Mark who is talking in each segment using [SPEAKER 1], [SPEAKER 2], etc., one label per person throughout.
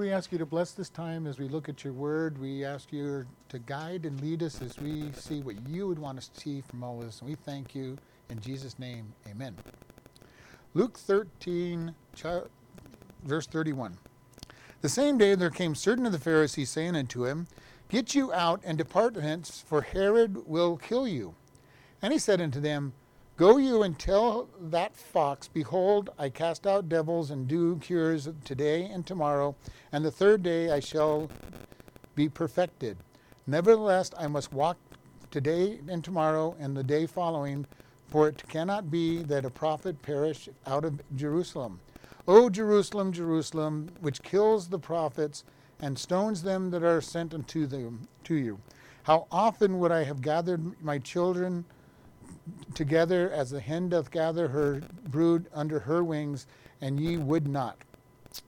[SPEAKER 1] We ask you to bless this time as we look at your word. We ask you to guide and lead us as we see what you would want us to see from all of this. And we thank you in Jesus' name. Amen. Luke 13, verse 31. The same day there came certain of the Pharisees saying unto him, Get you out and depart hence, for Herod will kill you. And he said unto them, Go you and tell that fox, Behold, I cast out devils and do cures today and tomorrow, and the third day I shall be perfected. Nevertheless, I must walk today and tomorrow and the day following, for it cannot be that a prophet perish out of Jerusalem. O Jerusalem, Jerusalem, which kills the prophets and stones them that are sent unto them to you. How often would I have gathered my children together as the hen doth gather her brood under her wings, and ye would not.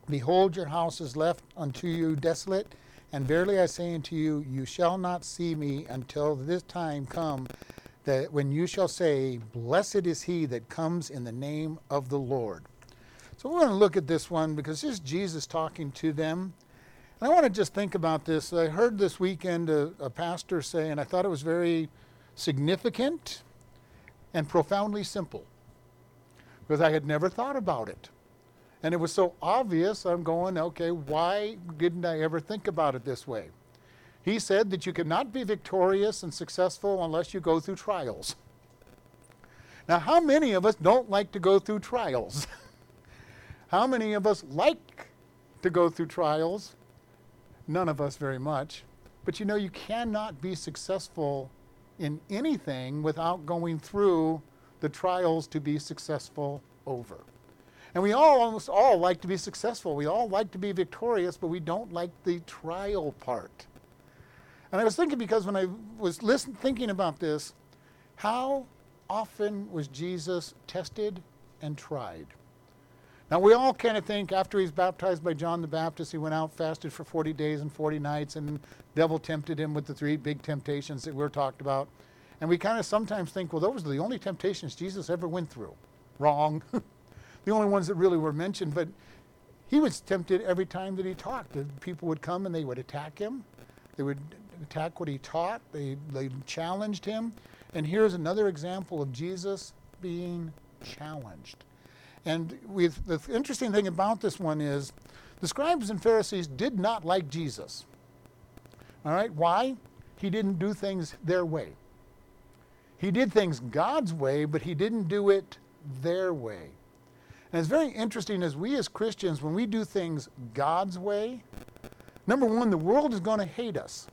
[SPEAKER 1] Behold, your house is left unto you desolate, and verily I say unto you, you shall not see me until this time come that when you shall say, Blessed is he that comes in the name of the Lord. So we're going to look at this one because this is Jesus talking to them. And I want to just think about this. I heard this weekend a, a pastor say, and I thought it was very significant and profoundly simple because I had never thought about it. And it was so obvious, I'm going, okay, why didn't I ever think about it this way? He said that you cannot be victorious and successful unless you go through trials. Now, how many of us don't like to go through trials? how many of us like to go through trials? None of us very much. But you know, you cannot be successful in anything without going through the trials to be successful over. And we all almost all like to be successful. We all like to be victorious, but we don't like the trial part. And I was thinking because when I was listen, thinking about this, how often was Jesus tested and tried? Now, we all kind of think after he's baptized by John the Baptist, he went out, fasted for 40 days and 40 nights, and the devil tempted him with the three big temptations that we are talked about. And we kind of sometimes think, well, those are the only temptations Jesus ever went through. Wrong. the only ones that really were mentioned. But he was tempted every time that he talked. People would come and they would attack him. They would attack what he taught. They, they challenged him. And here's another example of Jesus being challenged. And the interesting thing about this one is the scribes and Pharisees did not like Jesus. All right, why? He didn't do things their way. He did things God's way, but he didn't do it their way. And it's very interesting as we as Christians, when we do things God's way, number one, the world is going to hate us.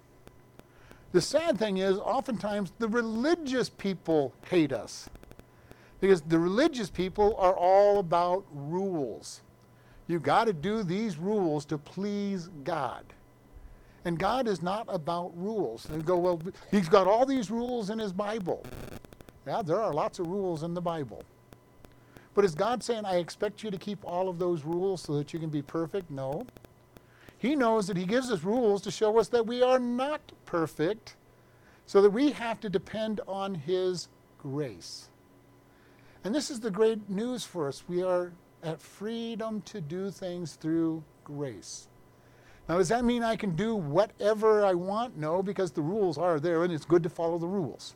[SPEAKER 1] The sad thing is, oftentimes, the religious people hate us. Because the religious people are all about rules. You've got to do these rules to please God. And God is not about rules. And go, well, he's got all these rules in his Bible. Yeah, there are lots of rules in the Bible. But is God saying, I expect you to keep all of those rules so that you can be perfect? No. He knows that he gives us rules to show us that we are not perfect, so that we have to depend on his grace. And this is the great news for us. We are at freedom to do things through grace. Now, does that mean I can do whatever I want? No, because the rules are there and it's good to follow the rules.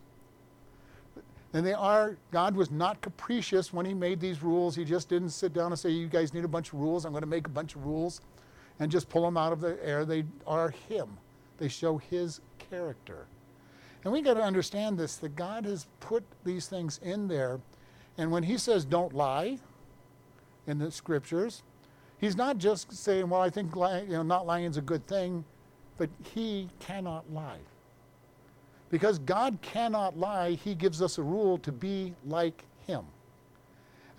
[SPEAKER 1] And they are, God was not capricious when He made these rules. He just didn't sit down and say, You guys need a bunch of rules. I'm going to make a bunch of rules and just pull them out of the air. They are Him, they show His character. And we got to understand this that God has put these things in there and when he says don't lie in the scriptures, he's not just saying, well, I think lying, you know, not lying is a good thing, but he cannot lie. Because God cannot lie, he gives us a rule to be like him.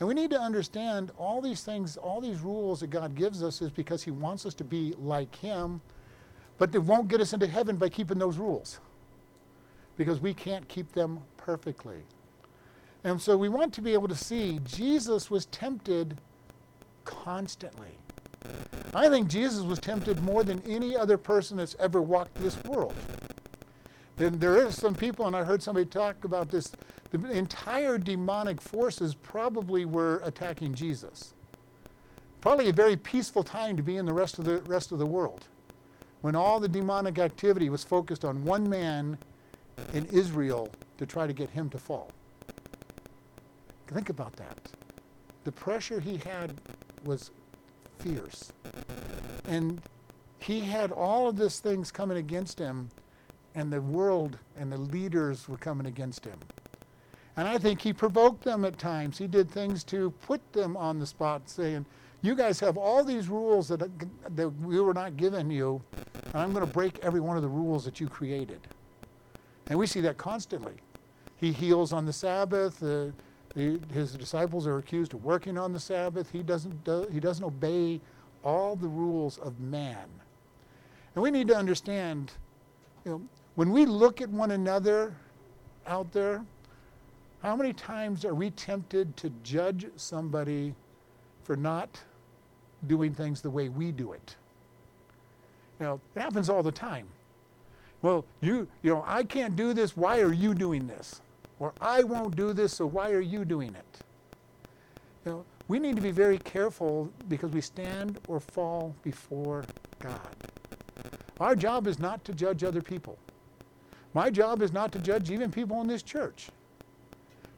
[SPEAKER 1] And we need to understand all these things, all these rules that God gives us is because he wants us to be like him, but they won't get us into heaven by keeping those rules. Because we can't keep them perfectly. And so we want to be able to see Jesus was tempted constantly. I think Jesus was tempted more than any other person that's ever walked this world. Then there is some people, and I heard somebody talk about this, the entire demonic forces probably were attacking Jesus. probably a very peaceful time to be in the rest of the rest of the world when all the demonic activity was focused on one man in Israel to try to get him to fall. Think about that. The pressure he had was fierce. And he had all of these things coming against him, and the world and the leaders were coming against him. And I think he provoked them at times. He did things to put them on the spot, saying, You guys have all these rules that, that we were not given you, and I'm going to break every one of the rules that you created. And we see that constantly. He heals on the Sabbath. Uh, the, his disciples are accused of working on the Sabbath. He doesn't, do, he doesn't obey all the rules of man. And we need to understand, you know, when we look at one another out there, how many times are we tempted to judge somebody for not doing things the way we do it? Know, it happens all the time. Well, you, you know, I can't do this. Why are you doing this? Or I won't do this, so why are you doing it? You know, we need to be very careful because we stand or fall before God. Our job is not to judge other people. My job is not to judge even people in this church.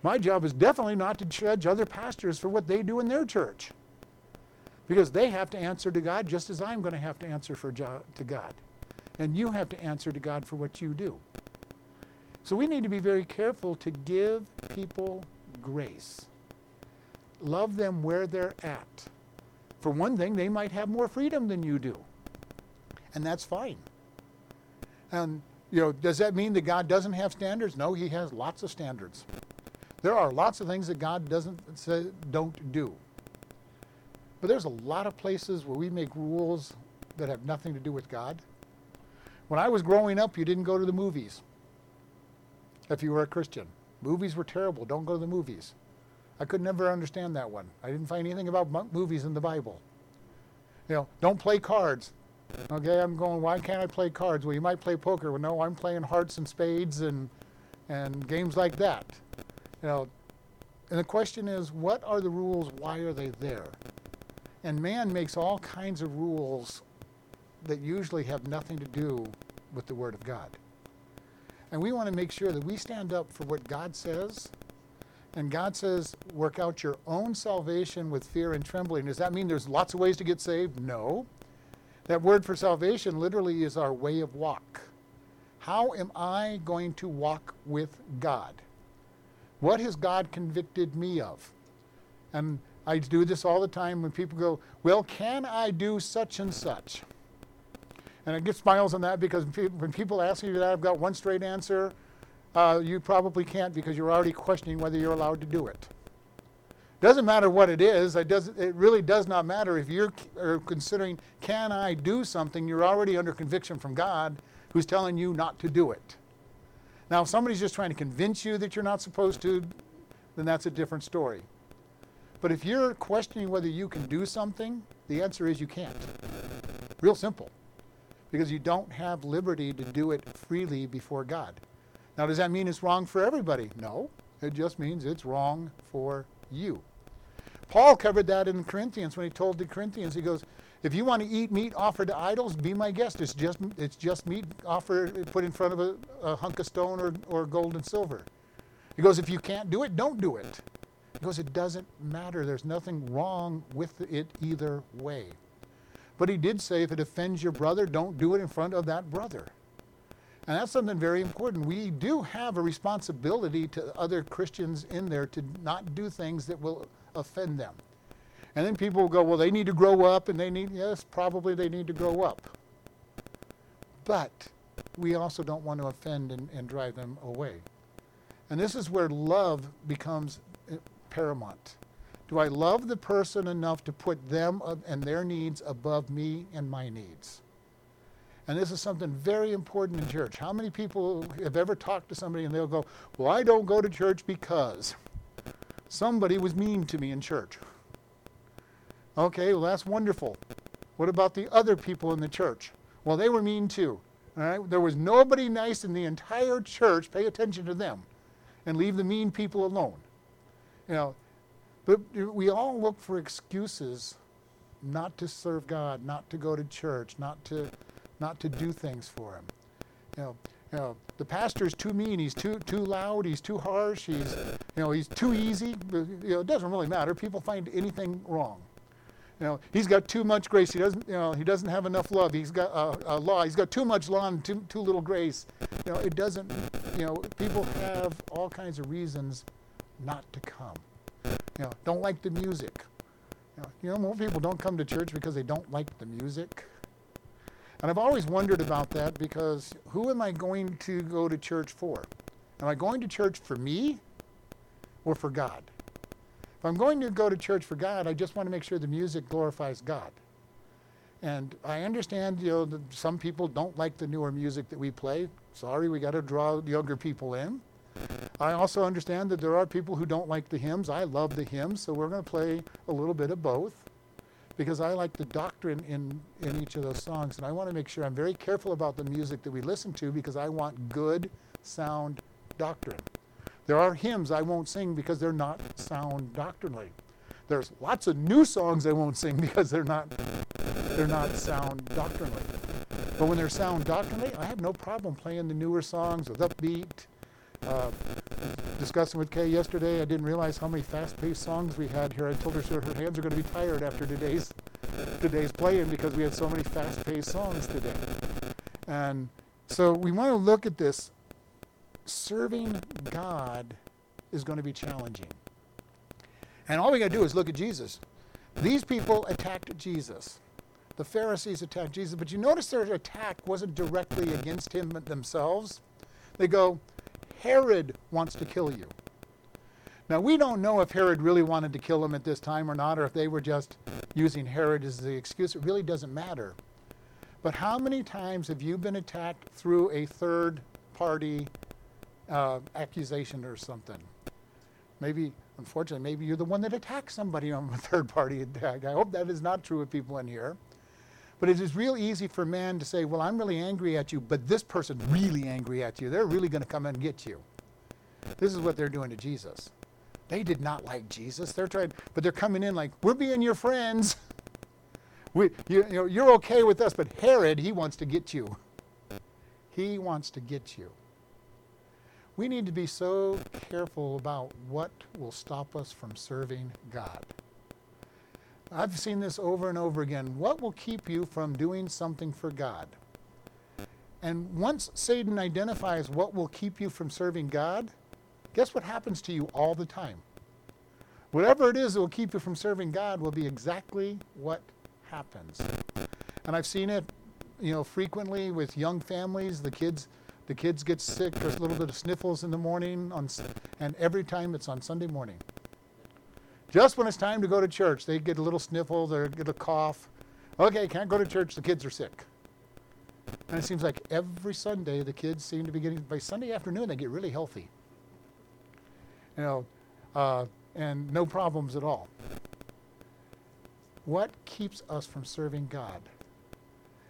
[SPEAKER 1] My job is definitely not to judge other pastors for what they do in their church. Because they have to answer to God just as I'm going to have to answer for to God. And you have to answer to God for what you do. So we need to be very careful to give people grace. Love them where they're at. For one thing, they might have more freedom than you do. And that's fine. And you know, does that mean that God doesn't have standards? No, he has lots of standards. There are lots of things that God doesn't say don't do. But there's a lot of places where we make rules that have nothing to do with God. When I was growing up, you didn't go to the movies if you were a Christian. Movies were terrible. Don't go to the movies. I could never understand that one. I didn't find anything about movies in the Bible. You know, don't play cards. Okay, I'm going, why can't I play cards? Well, you might play poker. Well, no, I'm playing hearts and spades and, and games like that. You know, and the question is, what are the rules? Why are they there? And man makes all kinds of rules that usually have nothing to do with the Word of God. And we want to make sure that we stand up for what God says. And God says, work out your own salvation with fear and trembling. Does that mean there's lots of ways to get saved? No. That word for salvation literally is our way of walk. How am I going to walk with God? What has God convicted me of? And I do this all the time when people go, Well, can I do such and such? And I get smiles on that because when people ask you that, I've got one straight answer. Uh, you probably can't because you're already questioning whether you're allowed to do it. Doesn't matter what it is. It, does, it really does not matter if you're considering, can I do something? You're already under conviction from God who's telling you not to do it. Now, if somebody's just trying to convince you that you're not supposed to, then that's a different story. But if you're questioning whether you can do something, the answer is you can't. Real simple because you don't have liberty to do it freely before God. Now, does that mean it's wrong for everybody? No. It just means it's wrong for you. Paul covered that in Corinthians when he told the Corinthians, he goes, if you want to eat meat offered to idols, be my guest. It's just, it's just meat offered, put in front of a, a hunk of stone or, or gold and silver. He goes, if you can't do it, don't do it. He goes, it doesn't matter. There's nothing wrong with it either way. But he did say if it offends your brother, don't do it in front of that brother. And that's something very important. We do have a responsibility to other Christians in there to not do things that will offend them. And then people will go, well, they need to grow up, and they need, yes, probably they need to grow up. But we also don't want to offend and, and drive them away. And this is where love becomes uh, paramount. Do I love the person enough to put them and their needs above me and my needs? And this is something very important in church. How many people have ever talked to somebody and they'll go, Well, I don't go to church because somebody was mean to me in church? Okay, well, that's wonderful. What about the other people in the church? Well, they were mean too. All right? There was nobody nice in the entire church. Pay attention to them and leave the mean people alone. You know, but we all look for excuses not to serve God, not to go to church, not to, not to do things for Him. You know, you know, the pastor's too mean. He's too too loud. He's too harsh. He's, you know, he's too easy. You know, it doesn't really matter. People find anything wrong. You know, he's got too much grace. He doesn't, you know, he doesn't have enough love. He's got uh, a law. He's got too much law and too, too little grace. You know, it doesn't, you know, people have all kinds of reasons not to come. You know, don't like the music. You know, you know, more people don't come to church because they don't like the music. And I've always wondered about that because who am I going to go to church for? Am I going to church for me or for God? If I'm going to go to church for God, I just want to make sure the music glorifies God. And I understand, you know, some people don't like the newer music that we play. Sorry, we got to draw younger people in. I also understand that there are people who don't like the hymns. I love the hymns, so we're going to play a little bit of both because I like the doctrine in, in each of those songs. And I want to make sure I'm very careful about the music that we listen to because I want good, sound doctrine. There are hymns I won't sing because they're not sound doctrinally. There's lots of new songs I won't sing because they're not, they're not sound doctrinally. But when they're sound doctrinally, I have no problem playing the newer songs with upbeat. Uh, discussing with Kay yesterday, I didn't realize how many fast-paced songs we had here. I told her so her hands are going to be tired after today's today's playing because we had so many fast-paced songs today. And so we want to look at this serving God is going to be challenging. And all we got to do is look at Jesus. These people attacked Jesus. The Pharisees attacked Jesus, but you notice their attack wasn't directly against him themselves. They go, Herod wants to kill you. Now, we don't know if Herod really wanted to kill him at this time or not, or if they were just using Herod as the excuse. It really doesn't matter. But how many times have you been attacked through a third party uh, accusation or something. Maybe, unfortunately, maybe you're the one that attacks somebody on a third party attack. I hope that is not true of people in here. But it is real easy for man to say, well, I'm really angry at you, but this person's really angry at you. They're really going to come and get you. This is what they're doing to Jesus. They did not like Jesus. They're trying, but they're coming in like, we're being your friends. We, you, you know, you're okay with us, but Herod, he wants to get you. He wants to get you. We need to be so careful about what will stop us from serving God. I've seen this over and over again. What will keep you from doing something for God? And once Satan identifies what will keep you from serving God, guess what happens to you all the time? Whatever it is that will keep you from serving God will be exactly what happens. And I've seen it, you know, frequently with young families. The kids the kids get sick. There's a little bit of sniffles in the morning, on, and every time it's on Sunday morning. Just when it's time to go to church, they get a little sniffle, they get a cough. Okay, can't go to church, the kids are sick. And it seems like every Sunday the kids seem to be getting, by Sunday afternoon, they get really healthy. You know, uh, and no problems at all. What keeps us from serving God?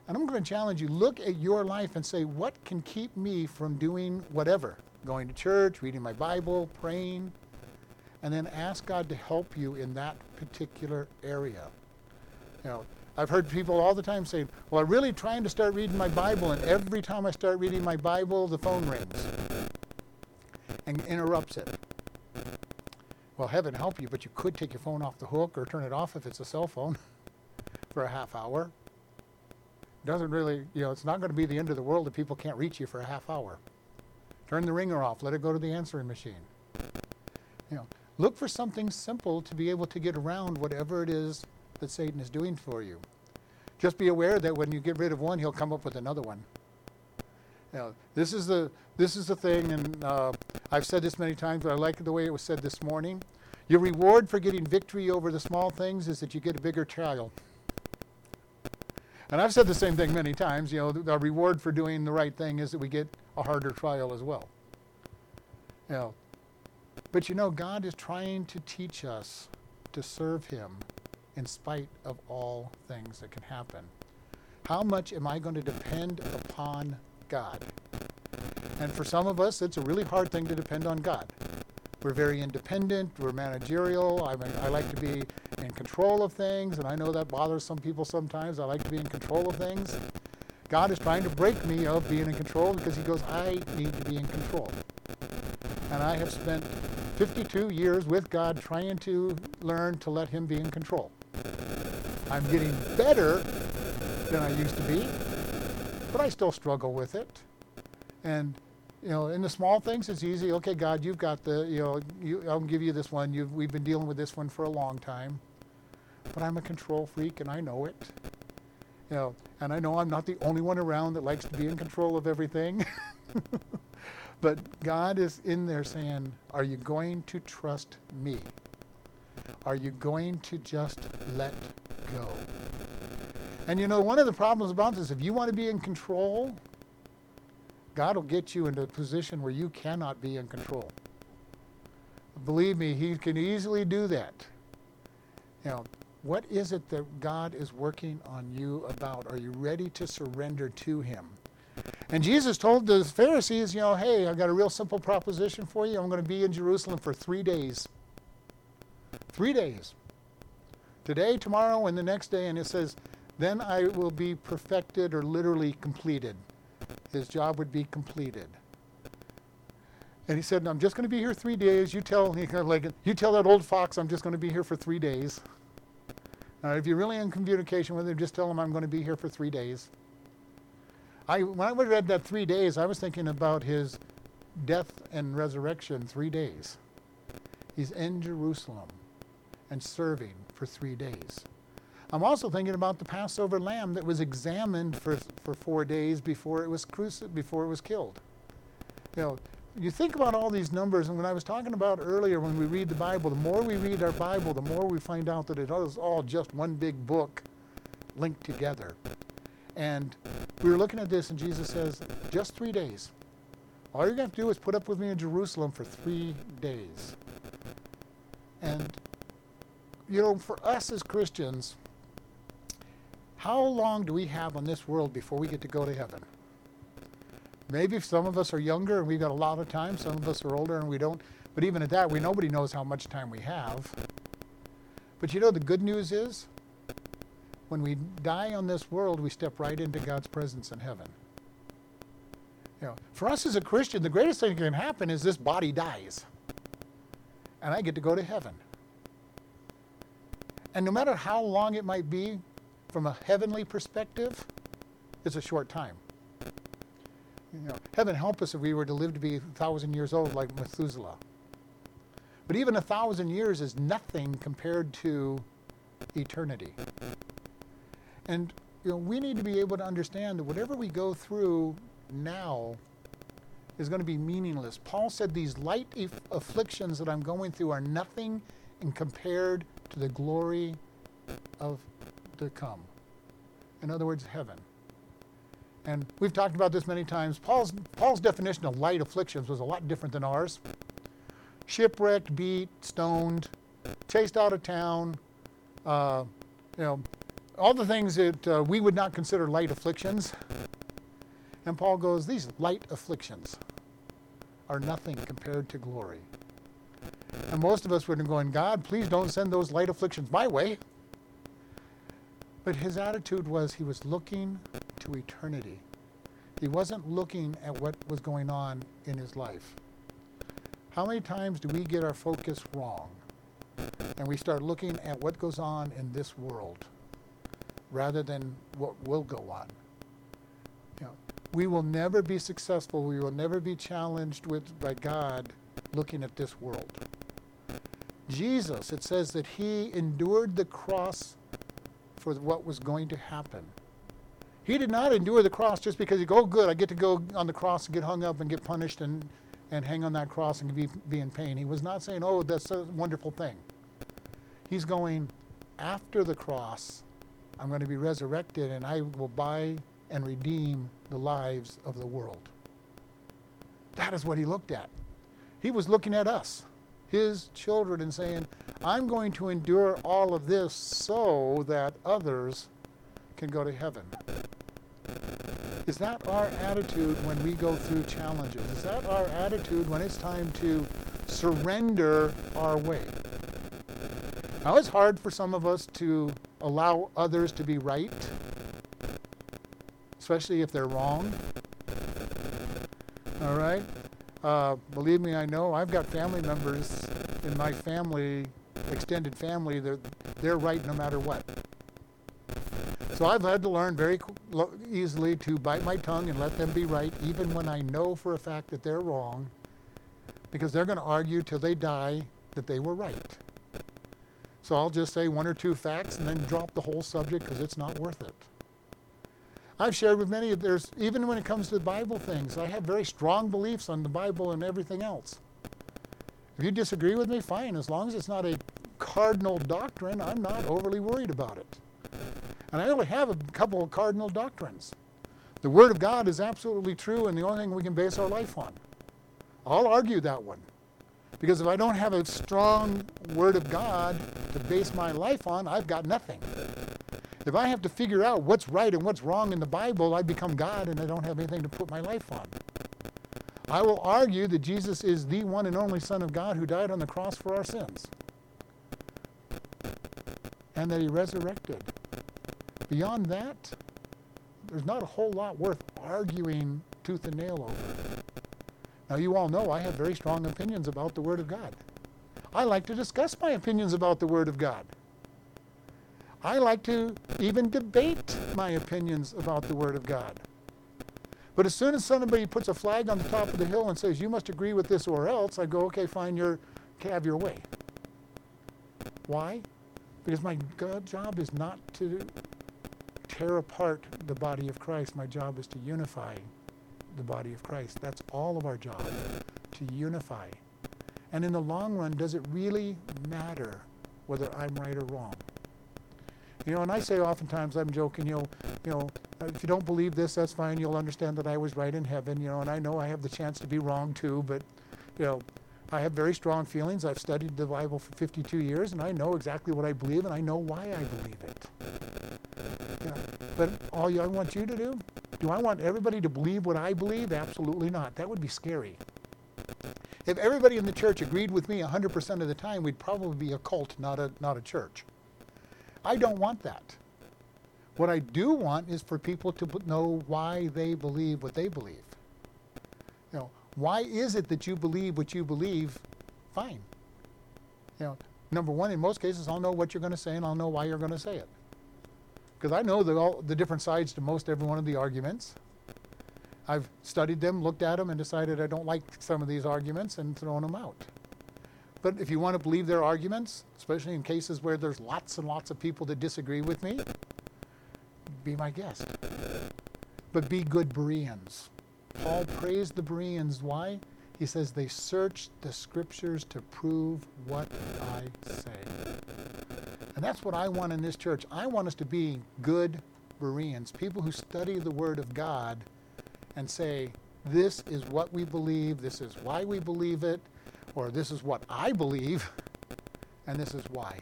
[SPEAKER 1] And I'm going to challenge you look at your life and say, what can keep me from doing whatever? Going to church, reading my Bible, praying, and then ask God to help you in that particular area. You know, I've heard people all the time say, well, I'm really trying to start reading my Bible, and every time I start reading my Bible, the phone rings and interrupts it. Well, heaven help you, but you could take your phone off the hook or turn it off if it's a cell phone for a half hour doesn't really, you know, it's not going to be the end of the world if people can't reach you for a half hour. Turn the ringer off. Let it go to the answering machine. Look for something simple to be able to get around whatever it is that Satan is doing for you. Just be aware that when you get rid of one, he'll come up with another one. Know, this is the this is the thing, and uh, I've said this many times, but I like the way it was said this morning. Your reward for getting victory over the small things is that you get a bigger trial. And I've said the same thing many times. You know, the, the reward for doing the right thing is that we get a harder trial as well. You know, but you know, God is trying to teach us to serve Him in spite of all things that can happen. How much am I going to depend upon God? And for some of us, it's a really hard thing to depend on God. We're very independent. We're managerial. I, mean, I like to be in control of things, and I know that bothers some people sometimes. I like to be in control of things. God is trying to break me of being in control because He goes, I need to be in control. And I have spent 52 years with God trying to learn to let Him be in control. I'm getting better than I used to be, but I still struggle with it. And you know, in the small things, it's easy. Okay, God, you've got the, you know, you, I'll give you this one. You've, we've been dealing with this one for a long time. But I'm a control freak, and I know it. You know, and I know I'm not the only one around that likes to be in control of everything. but God is in there saying, Are you going to trust me? Are you going to just let go? And you know, one of the problems about this, if you want to be in control, God will get you into a position where you cannot be in control. Believe me, He can easily do that. Know, what is it that God is working on you about? Are you ready to surrender to Him? And Jesus told the Pharisees, you know, hey, I've got a real simple proposition for you. I'm going to be in Jerusalem for three days. Three days. Today, tomorrow, and the next day. And it says, then I will be perfected or literally completed his job would be completed. And he said, I'm just going to be here three days. You tell, he kind of like, you tell that old fox I'm just going to be here for three days. Now, if you're really in communication with him, just tell him I'm going to be here for three days. I, when I read that three days, I was thinking about his death and resurrection three days. He's in Jerusalem and serving for three days. I'm also thinking about the Passover lamb that was examined for, for four days before it was cruci- before it was killed. You know, you think about all these numbers, and when I was talking about earlier, when we read the Bible, the more we read our Bible, the more we find out that it is all just one big book linked together. And we were looking at this, and Jesus says, just three days. All you're going to do is put up with me in Jerusalem for three days. And, you know, for us as Christians, how long do we have on this world before we get to go to heaven? Maybe some of us are younger and we've got a lot of time. Some of us are older and we don't. But even at that, we nobody knows how much time we have. But you know the good news is, when we die on this world, we step right into God's presence in heaven. You know, for us as a Christian, the greatest thing that can happen is this body dies, and I get to go to heaven. And no matter how long it might be, from a heavenly perspective, it's a short time. You know, heaven help us if we were to live to be a thousand years old like Methuselah. But even a thousand years is nothing compared to eternity. And you know, we need to be able to understand that whatever we go through now is going to be meaningless. Paul said these light afflictions that I'm going through are nothing in compared to the glory of to come. In other words, heaven. And we've talked about this many times. Paul's, Paul's definition of light afflictions was a lot different than ours. Shipwrecked, beat, stoned, chased out of town, uh, you know, all the things that uh, we would not consider light afflictions. And Paul goes, These light afflictions are nothing compared to glory. And most of us would have going, God, please don't send those light afflictions my way. But his attitude was he was looking to eternity. He wasn't looking at what was going on in his life. How many times do we get our focus wrong and we start looking at what goes on in this world rather than what will go on? You know, we will never be successful. We will never be challenged with by God looking at this world. Jesus, it says that he endured the cross for what was going to happen. He did not endure the cross just because he go, oh, good, I get to go on the cross and get hung up and get punished and, and hang on that cross and be, be in pain. He was not saying, oh, that's a wonderful thing. He's going, after the cross, I'm going to be resurrected and I will buy and redeem the lives of the world. That is what he looked at. He was looking at us, his children, and saying, I'm going to endure all of this so that others can go to heaven. Is that our attitude when we go through challenges? Is that our attitude when it's time to surrender our way? Now, it's hard for some of us to allow others to be right, especially if they're wrong. All right? Uh, believe me, I know I've got family members in my family, extended family, that they're right no matter what. So I've had to learn very easily to bite my tongue and let them be right, even when I know for a fact that they're wrong, because they're going to argue till they die that they were right. So I'll just say one or two facts and then drop the whole subject because it's not worth it. I've shared with many, of there's, even when it comes to Bible things, I have very strong beliefs on the Bible and everything else. If you disagree with me, fine. As long as it's not a cardinal doctrine, I'm not overly worried about it. And I only have a couple of cardinal doctrines. The Word of God is absolutely true and the only thing we can base our life on. I'll argue that one. Because if I don't have a strong Word of God to base my life on, I've got nothing. If I have to figure out what's right and what's wrong in the Bible, I become God and I don't have anything to put my life on. I will argue that Jesus is the one and only Son of God who died on the cross for our sins and that he resurrected. Beyond that, there's not a whole lot worth arguing tooth and nail over. Now, you all know I have very strong opinions about the Word of God. I like to discuss my opinions about the Word of God. I like to even debate my opinions about the Word of God. But as soon as somebody puts a flag on the top of the hill and says, you must agree with this or else, I go, okay, fine, you're, have your way. Why? Because my job is not to tear apart the body of Christ. My job is to unify the body of Christ. That's all of our job, to unify. And in the long run, does it really matter whether I'm right or wrong? You know, and I say oftentimes, I'm joking, you know, you know, if you don't believe this, that's fine. You'll understand that I was right in heaven, you know, and I know I have the chance to be wrong too, but, you know, I have very strong feelings. I've studied the Bible for 52 years, and I know exactly what I believe, and I know why I believe it. You know, but all I want you to do do I want everybody to believe what I believe? Absolutely not. That would be scary. If everybody in the church agreed with me 100% of the time, we'd probably be a cult, not a, not a church. I don't want that. What I do want is for people to know why they believe what they believe. You know, why is it that you believe what you believe? Fine. You know, number one, in most cases, I'll know what you're going to say and I'll know why you're going to say it because I know the, all, the different sides to most every one of the arguments. I've studied them, looked at them, and decided I don't like some of these arguments and thrown them out. But if you want to believe their arguments, especially in cases where there's lots and lots of people that disagree with me, be my guest. But be good Bereans. Paul praised the Bereans. Why? He says they searched the scriptures to prove what I say. And that's what I want in this church. I want us to be good Bereans, people who study the Word of God and say, this is what we believe, this is why we believe it, or this is what I believe, and this is why.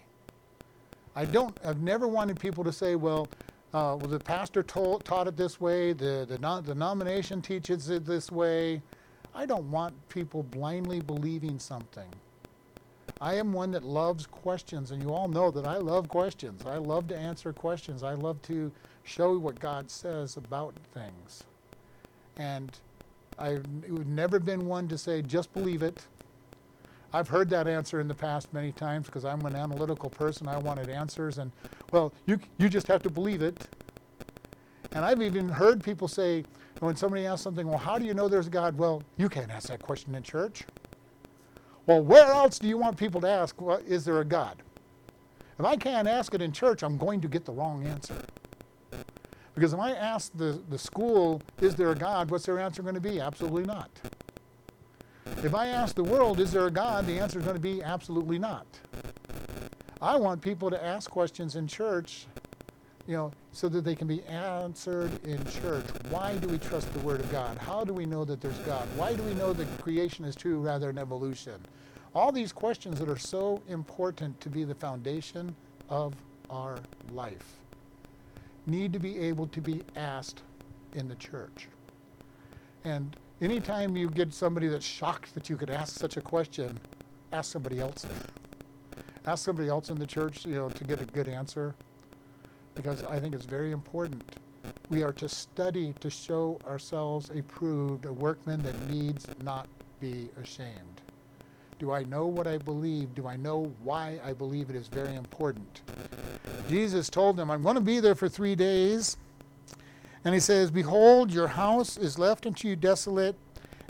[SPEAKER 1] I don't, I've never wanted people to say, well, uh, well the pastor told, taught it this way, the, the, the denomination teaches it this way. I don't want people blindly believing something. I am one that loves questions, and you all know that I love questions. I love to answer questions. I love to show what God says about things. And I've never been one to say, just believe it. I've heard that answer in the past many times because I'm an analytical person. I wanted answers, and well, you, you just have to believe it. And I've even heard people say, when somebody asks something, well, how do you know there's a God? Well, you can't ask that question in church. Well, where else do you want people to ask, well, is there a God? If I can't ask it in church, I'm going to get the wrong answer. Because if I ask the, the school, is there a God, what's their answer going to be? Absolutely not. If I ask the world, is there a God, the answer is going to be absolutely not. I want people to ask questions in church you know, so that they can be answered in church. Why do we trust the Word of God? How do we know that there's God? Why do we know that creation is true rather than evolution? All these questions that are so important to be the foundation of our life need to be able to be asked in the church. And anytime you get somebody that's shocked that you could ask such a question, ask somebody else. Ask somebody else in the church, you know, to get a good answer because I think it's very important. We are to study to show ourselves approved, a workman that needs not be ashamed. Do I know what I believe? Do I know why I believe it is very important? Jesus told them, I'm going to be there for three days. And he says, Behold, your house is left unto you desolate.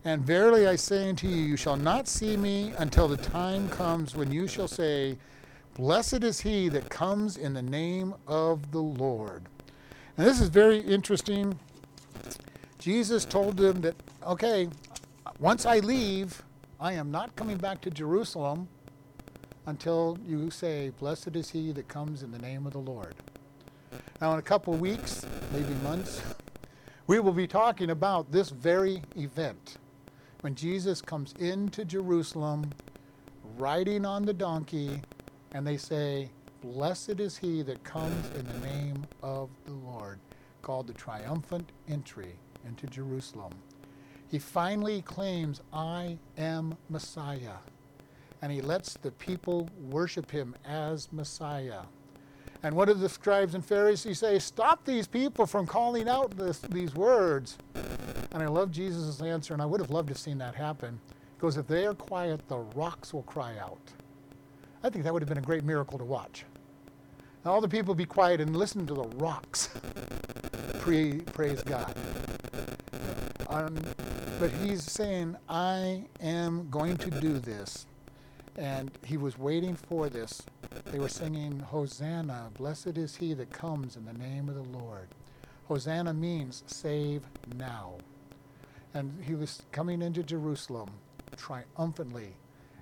[SPEAKER 1] And verily I say unto you, you shall not see me until the time comes when you shall say, Blessed is he that comes in the name of the Lord. And this is very interesting. Jesus told them that, okay, once I leave, I am not coming back to Jerusalem until you say, Blessed is he that comes in the name of the Lord. Now, in a couple of weeks, maybe months, we will be talking about this very event when Jesus comes into Jerusalem riding on the donkey, and they say, Blessed is he that comes in the name of the Lord, called the triumphant entry into Jerusalem. He finally claims, I am Messiah. And he lets the people worship him as Messiah. And what do the scribes and Pharisees say? Stop these people from calling out this, these words. And I love Jesus' answer, and I would have loved to have seen that happen. He goes, If they are quiet, the rocks will cry out. I think that would have been a great miracle to watch. And all the people be quiet and listen to the rocks. praise God. Um, but he's saying, I am going to do this. And he was waiting for this. They were singing, Hosanna, blessed is he that comes in the name of the Lord. Hosanna means save now. And he was coming into Jerusalem triumphantly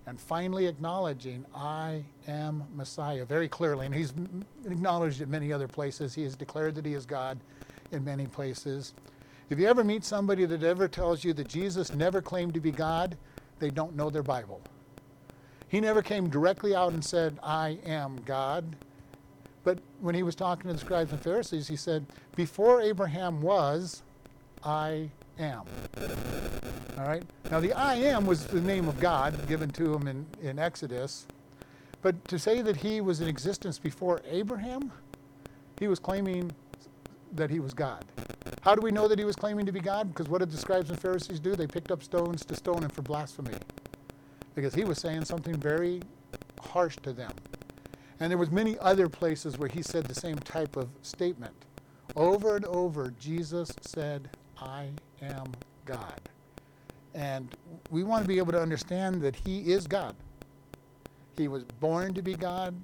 [SPEAKER 1] and finally acknowledging, I am Messiah, very clearly. And he's acknowledged it many other places. He has declared that he is God in many places. If you ever meet somebody that ever tells you that Jesus never claimed to be God, they don't know their Bible. He never came directly out and said, I am God. But when he was talking to the scribes and Pharisees, he said, Before Abraham was, I am. All right? Now, the I am was the name of God given to him in, in Exodus. But to say that he was in existence before Abraham, he was claiming that he was God. How do we know that he was claiming to be God? Because what did the scribes and Pharisees do? They picked up stones to stone him for blasphemy. Because he was saying something very harsh to them. And there was many other places where he said the same type of statement. Over and over, Jesus said, I am God. And we want to be able to understand that he is God. He was born to be God.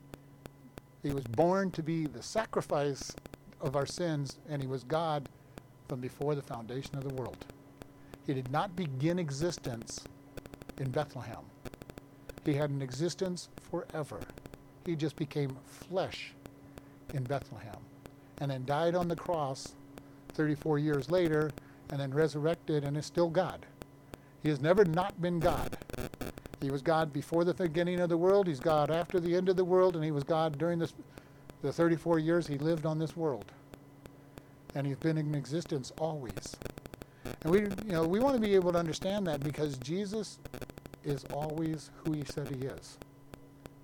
[SPEAKER 1] He was born to be the sacrifice of our sins, and he was God from before the foundation of the world. He did not begin existence in Bethlehem. He had an existence forever. He just became flesh in Bethlehem and then died on the cross 34 years later and then resurrected and is still God. He has never not been God. He was God before the beginning of the world, he's God after the end of the world, and he was God during this, the 34 years he lived on this world. And he's been in existence always. And we, you know, we want to be able to understand that because Jesus is always who he said he is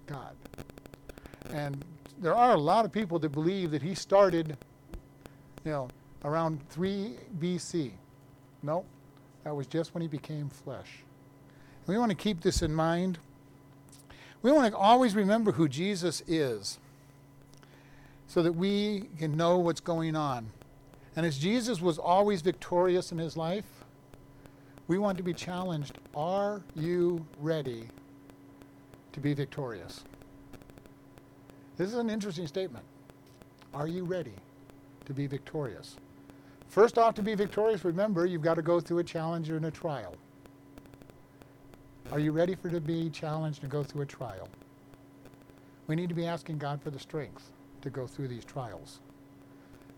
[SPEAKER 1] God. And there are a lot of people that believe that he started, you know, around 3 BC. No, that was just when he became flesh. And we want to keep this in mind. We want to always remember who Jesus is so that we can know what's going on. And as Jesus was always victorious in his life, we want to be challenged are you ready to be victorious? This is an interesting statement. Are you ready to be victorious? First off, to be victorious, remember, you've got to go through a challenge and a trial. Are you ready for to be challenged and go through a trial? We need to be asking God for the strength to go through these trials.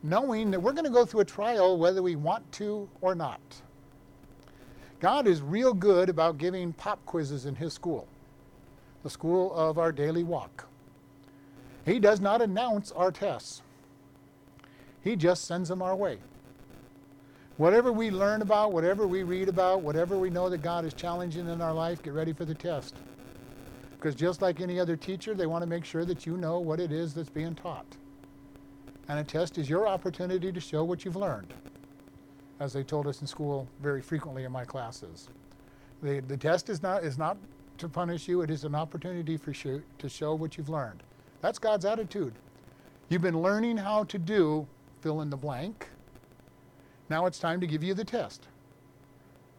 [SPEAKER 1] Knowing that we're going to go through a trial whether we want to or not. God is real good about giving pop quizzes in his school, the school of our daily walk. He does not announce our tests. He just sends them our way. Whatever we learn about, whatever we read about, whatever we know that God is challenging in our life, get ready for the test. Because just like any other teacher, they want to make sure that you know what it is that's being taught. And a test is your opportunity to show what you've learned, as they told us in school very frequently in my classes. The, the test is not, is not to punish you, it is an opportunity for you to show what you've learned. That's God's attitude. You've been learning how to do fill in the blank. Now it's time to give you the test.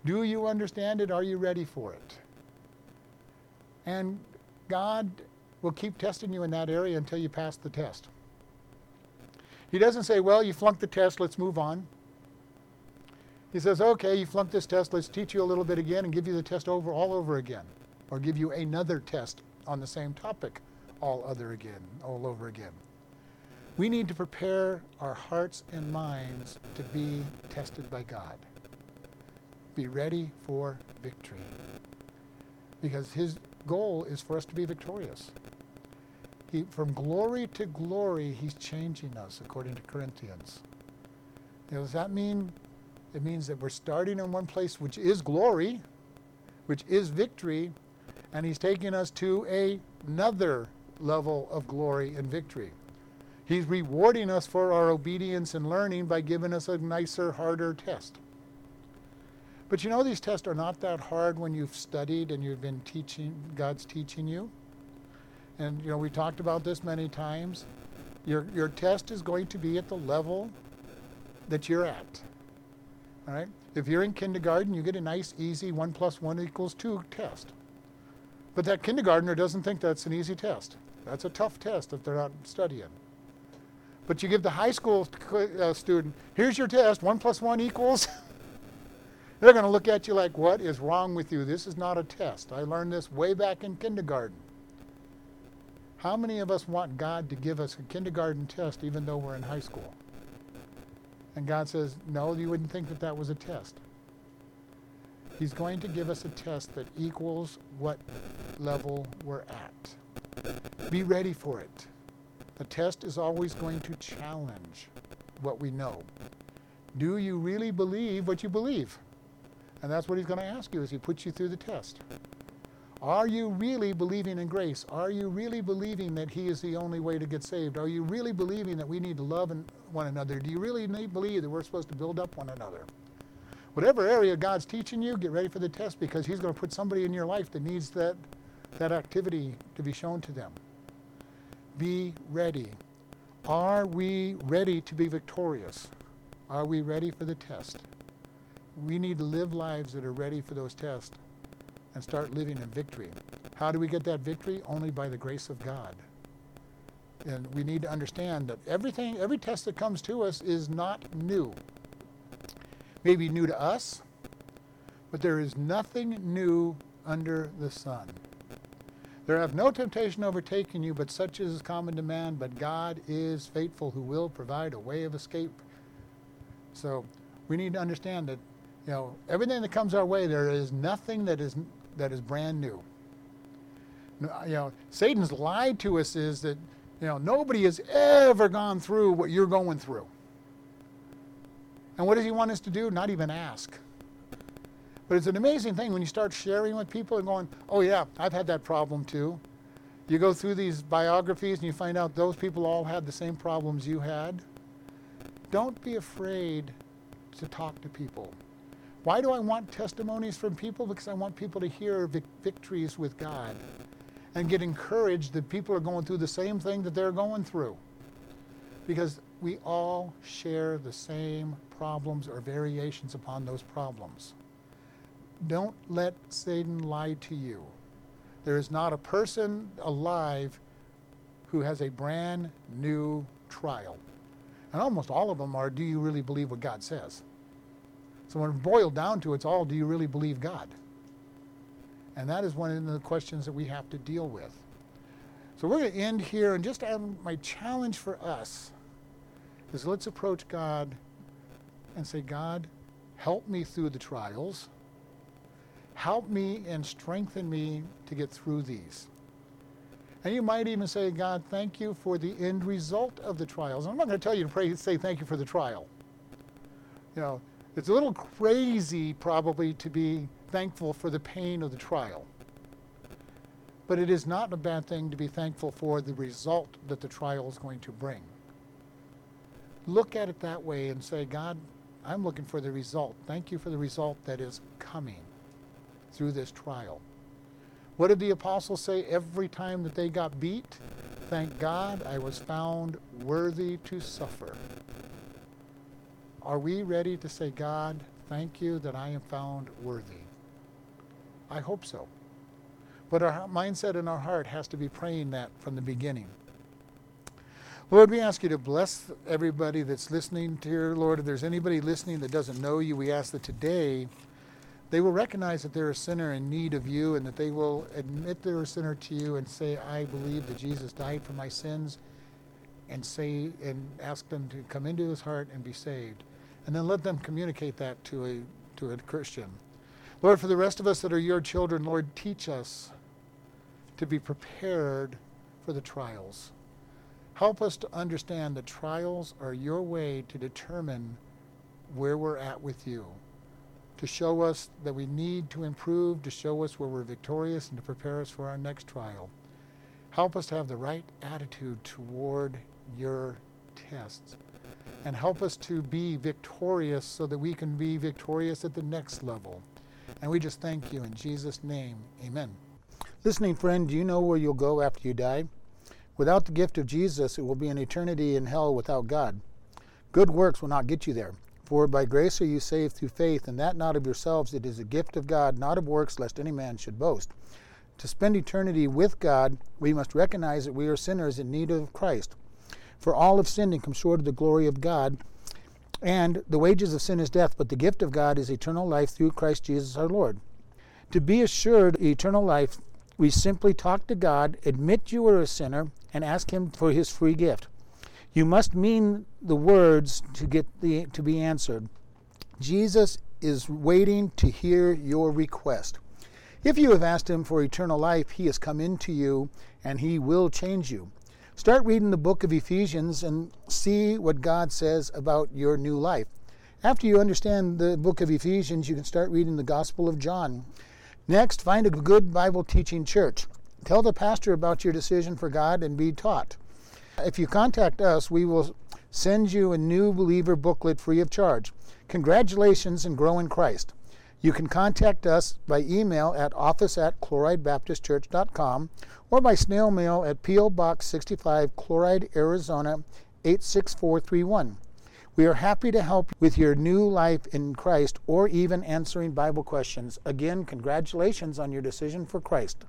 [SPEAKER 1] Do you understand it? Are you ready for it? And God will keep testing you in that area until you pass the test. He doesn't say, well, you flunked the test, let's move on. He says, okay, you flunked this test, let's teach you a little bit again and give you the test over all over again. Or give you another test on the same topic all other again, all over again. We need to prepare our hearts and minds to be tested by God. Be ready for victory. Because his goal is for us to be victorious. He, from glory to glory, he's changing us, according to Corinthians. Now, does that mean? It means that we're starting in one place, which is glory, which is victory, and he's taking us to another level of glory and victory. He's rewarding us for our obedience and learning by giving us a nicer, harder test. But you know, these tests are not that hard when you've studied and you've been teaching, God's teaching you. And, you know, we talked about this many times. Your, your test is going to be at the level that you're at. All right? If you're in kindergarten, you get a nice, easy 1 plus 1 equals 2 test. But that kindergartner doesn't think that's an easy test. That's a tough test if they're not studying. But you give the high school uh, student, here's your test, 1 plus 1 equals. They're going to look at you like, what is wrong with you? This is not a test. I learned this way back in kindergarten. How many of us want God to give us a kindergarten test even though we're in high school? And God says, no, you wouldn't think that that was a test. He's going to give us a test that equals what level we're at. Be ready for it. The test is always going to challenge what we know. Do you really believe what you believe? And that's what he's going to ask you as he puts you through the test. Are you really believing in grace? Are you really believing that He is the only way to get saved? Are you really believing that we need to love one another? Do you really believe that we're supposed to build up one another? Whatever area God's teaching you, get ready for the test because He's going to put somebody in your life that needs that, that activity to be shown to them. Be ready. Are we ready to be victorious? Are we ready for the test? We need to live lives that are ready for those tests and start living in victory. How do we get that victory? Only by the grace of God. And we need to understand that everything, every test that comes to us is not new. Maybe new to us, but there is nothing new under the sun. There have no temptation overtaken you, but such is common to man. But God is faithful, who will provide a way of escape. So we need to understand that, you know, everything that comes our way, there is nothing that is that is brand new. Uh, you know, Satan's lied to us is that, you know, nobody has ever gone through what you're going through. And what does he want us to do? Not even ask. But it's an amazing thing when you start sharing with people and going, oh, yeah, I've had that problem too. You go through these biographies and you find out those people all had the same problems you had. Don't be afraid to talk to people. Why do I want testimonies from people? Because I want people to hear vic- victories with God and get encouraged that people are going through the same thing that they're going through. Because we all share the same problems or variations upon those problems. Don't let Satan lie to you. There is not a person alive who has a brand new trial. And almost all of them are do you really believe what God says? So when boiled down to it's all, do you really believe God? And that is one of the questions that we have to deal with. So we're going to end here, and just um, my challenge for us is let's approach God and say, God, help me through the trials. Help me and strengthen me to get through these. And you might even say, God, thank you for the end result of the trials. I'm not going to tell you to pray, say thank you for the trial. You know, it's a little crazy, probably, to be thankful for the pain of the trial. But it is not a bad thing to be thankful for the result that the trial is going to bring. Look at it that way and say, God, I'm looking for the result. Thank you for the result that is coming through this trial. What did the apostles say every time that they got beat? Thank God I was found worthy to suffer. Are we ready to say, God, thank you that I am found worthy? I hope so. But our mindset and our heart has to be praying that from the beginning. Lord, we ask you to bless everybody that's listening to your Lord. If there's anybody listening that doesn't know you, we ask that today they will recognize that they're a sinner in need of you and that they will admit they're a sinner to you and say, I believe that Jesus died for my sins and say and ask them to come into his heart and be saved. And then let them communicate that to a to a Christian. Lord, for the rest of us that are your children, Lord, teach us to be prepared for the trials. Help us to understand that trials are your way to determine where we're at with you, to show us that we need to improve, to show us where we're victorious, and to prepare us for our next trial. Help us to have the right attitude toward your tests. And help us to be victorious so that we can be victorious at the next level. And we just thank you in Jesus' name. Amen. Listening friend, do you know where you'll go after you die? Without the gift of Jesus, it will be an eternity in hell without God. Good works will not get you there. For by grace are you saved through faith, and that not of yourselves, it is a gift of God, not of works, lest any man should boast. To spend eternity with God, we must recognize that we are sinners in need of Christ. For all have sinned and come short of the glory of God, and the wages of sin is death, but the gift of God is eternal life through Christ Jesus our Lord. To be assured of eternal life, we simply talk to God, admit you are a sinner, and ask Him for His free gift. You must mean the words to get the to be answered. Jesus is waiting to hear your request. If you have asked Him for eternal life, He has come into you and He will change you. Start reading the book of Ephesians and see what God says about your new life. After you understand the book of Ephesians, you can start reading the Gospel of John. Next, find a good Bible teaching church. Tell the pastor about your decision for God and be taught. If you contact us, we will send you a new believer booklet free of charge. Congratulations and grow in Christ. You can contact us by email at office at chloridebaptistchurch.com or by snail mail at P.O. Box 65, Chloride, Arizona 86431. We are happy to help with your new life in Christ or even answering Bible questions. Again, congratulations on your decision for Christ.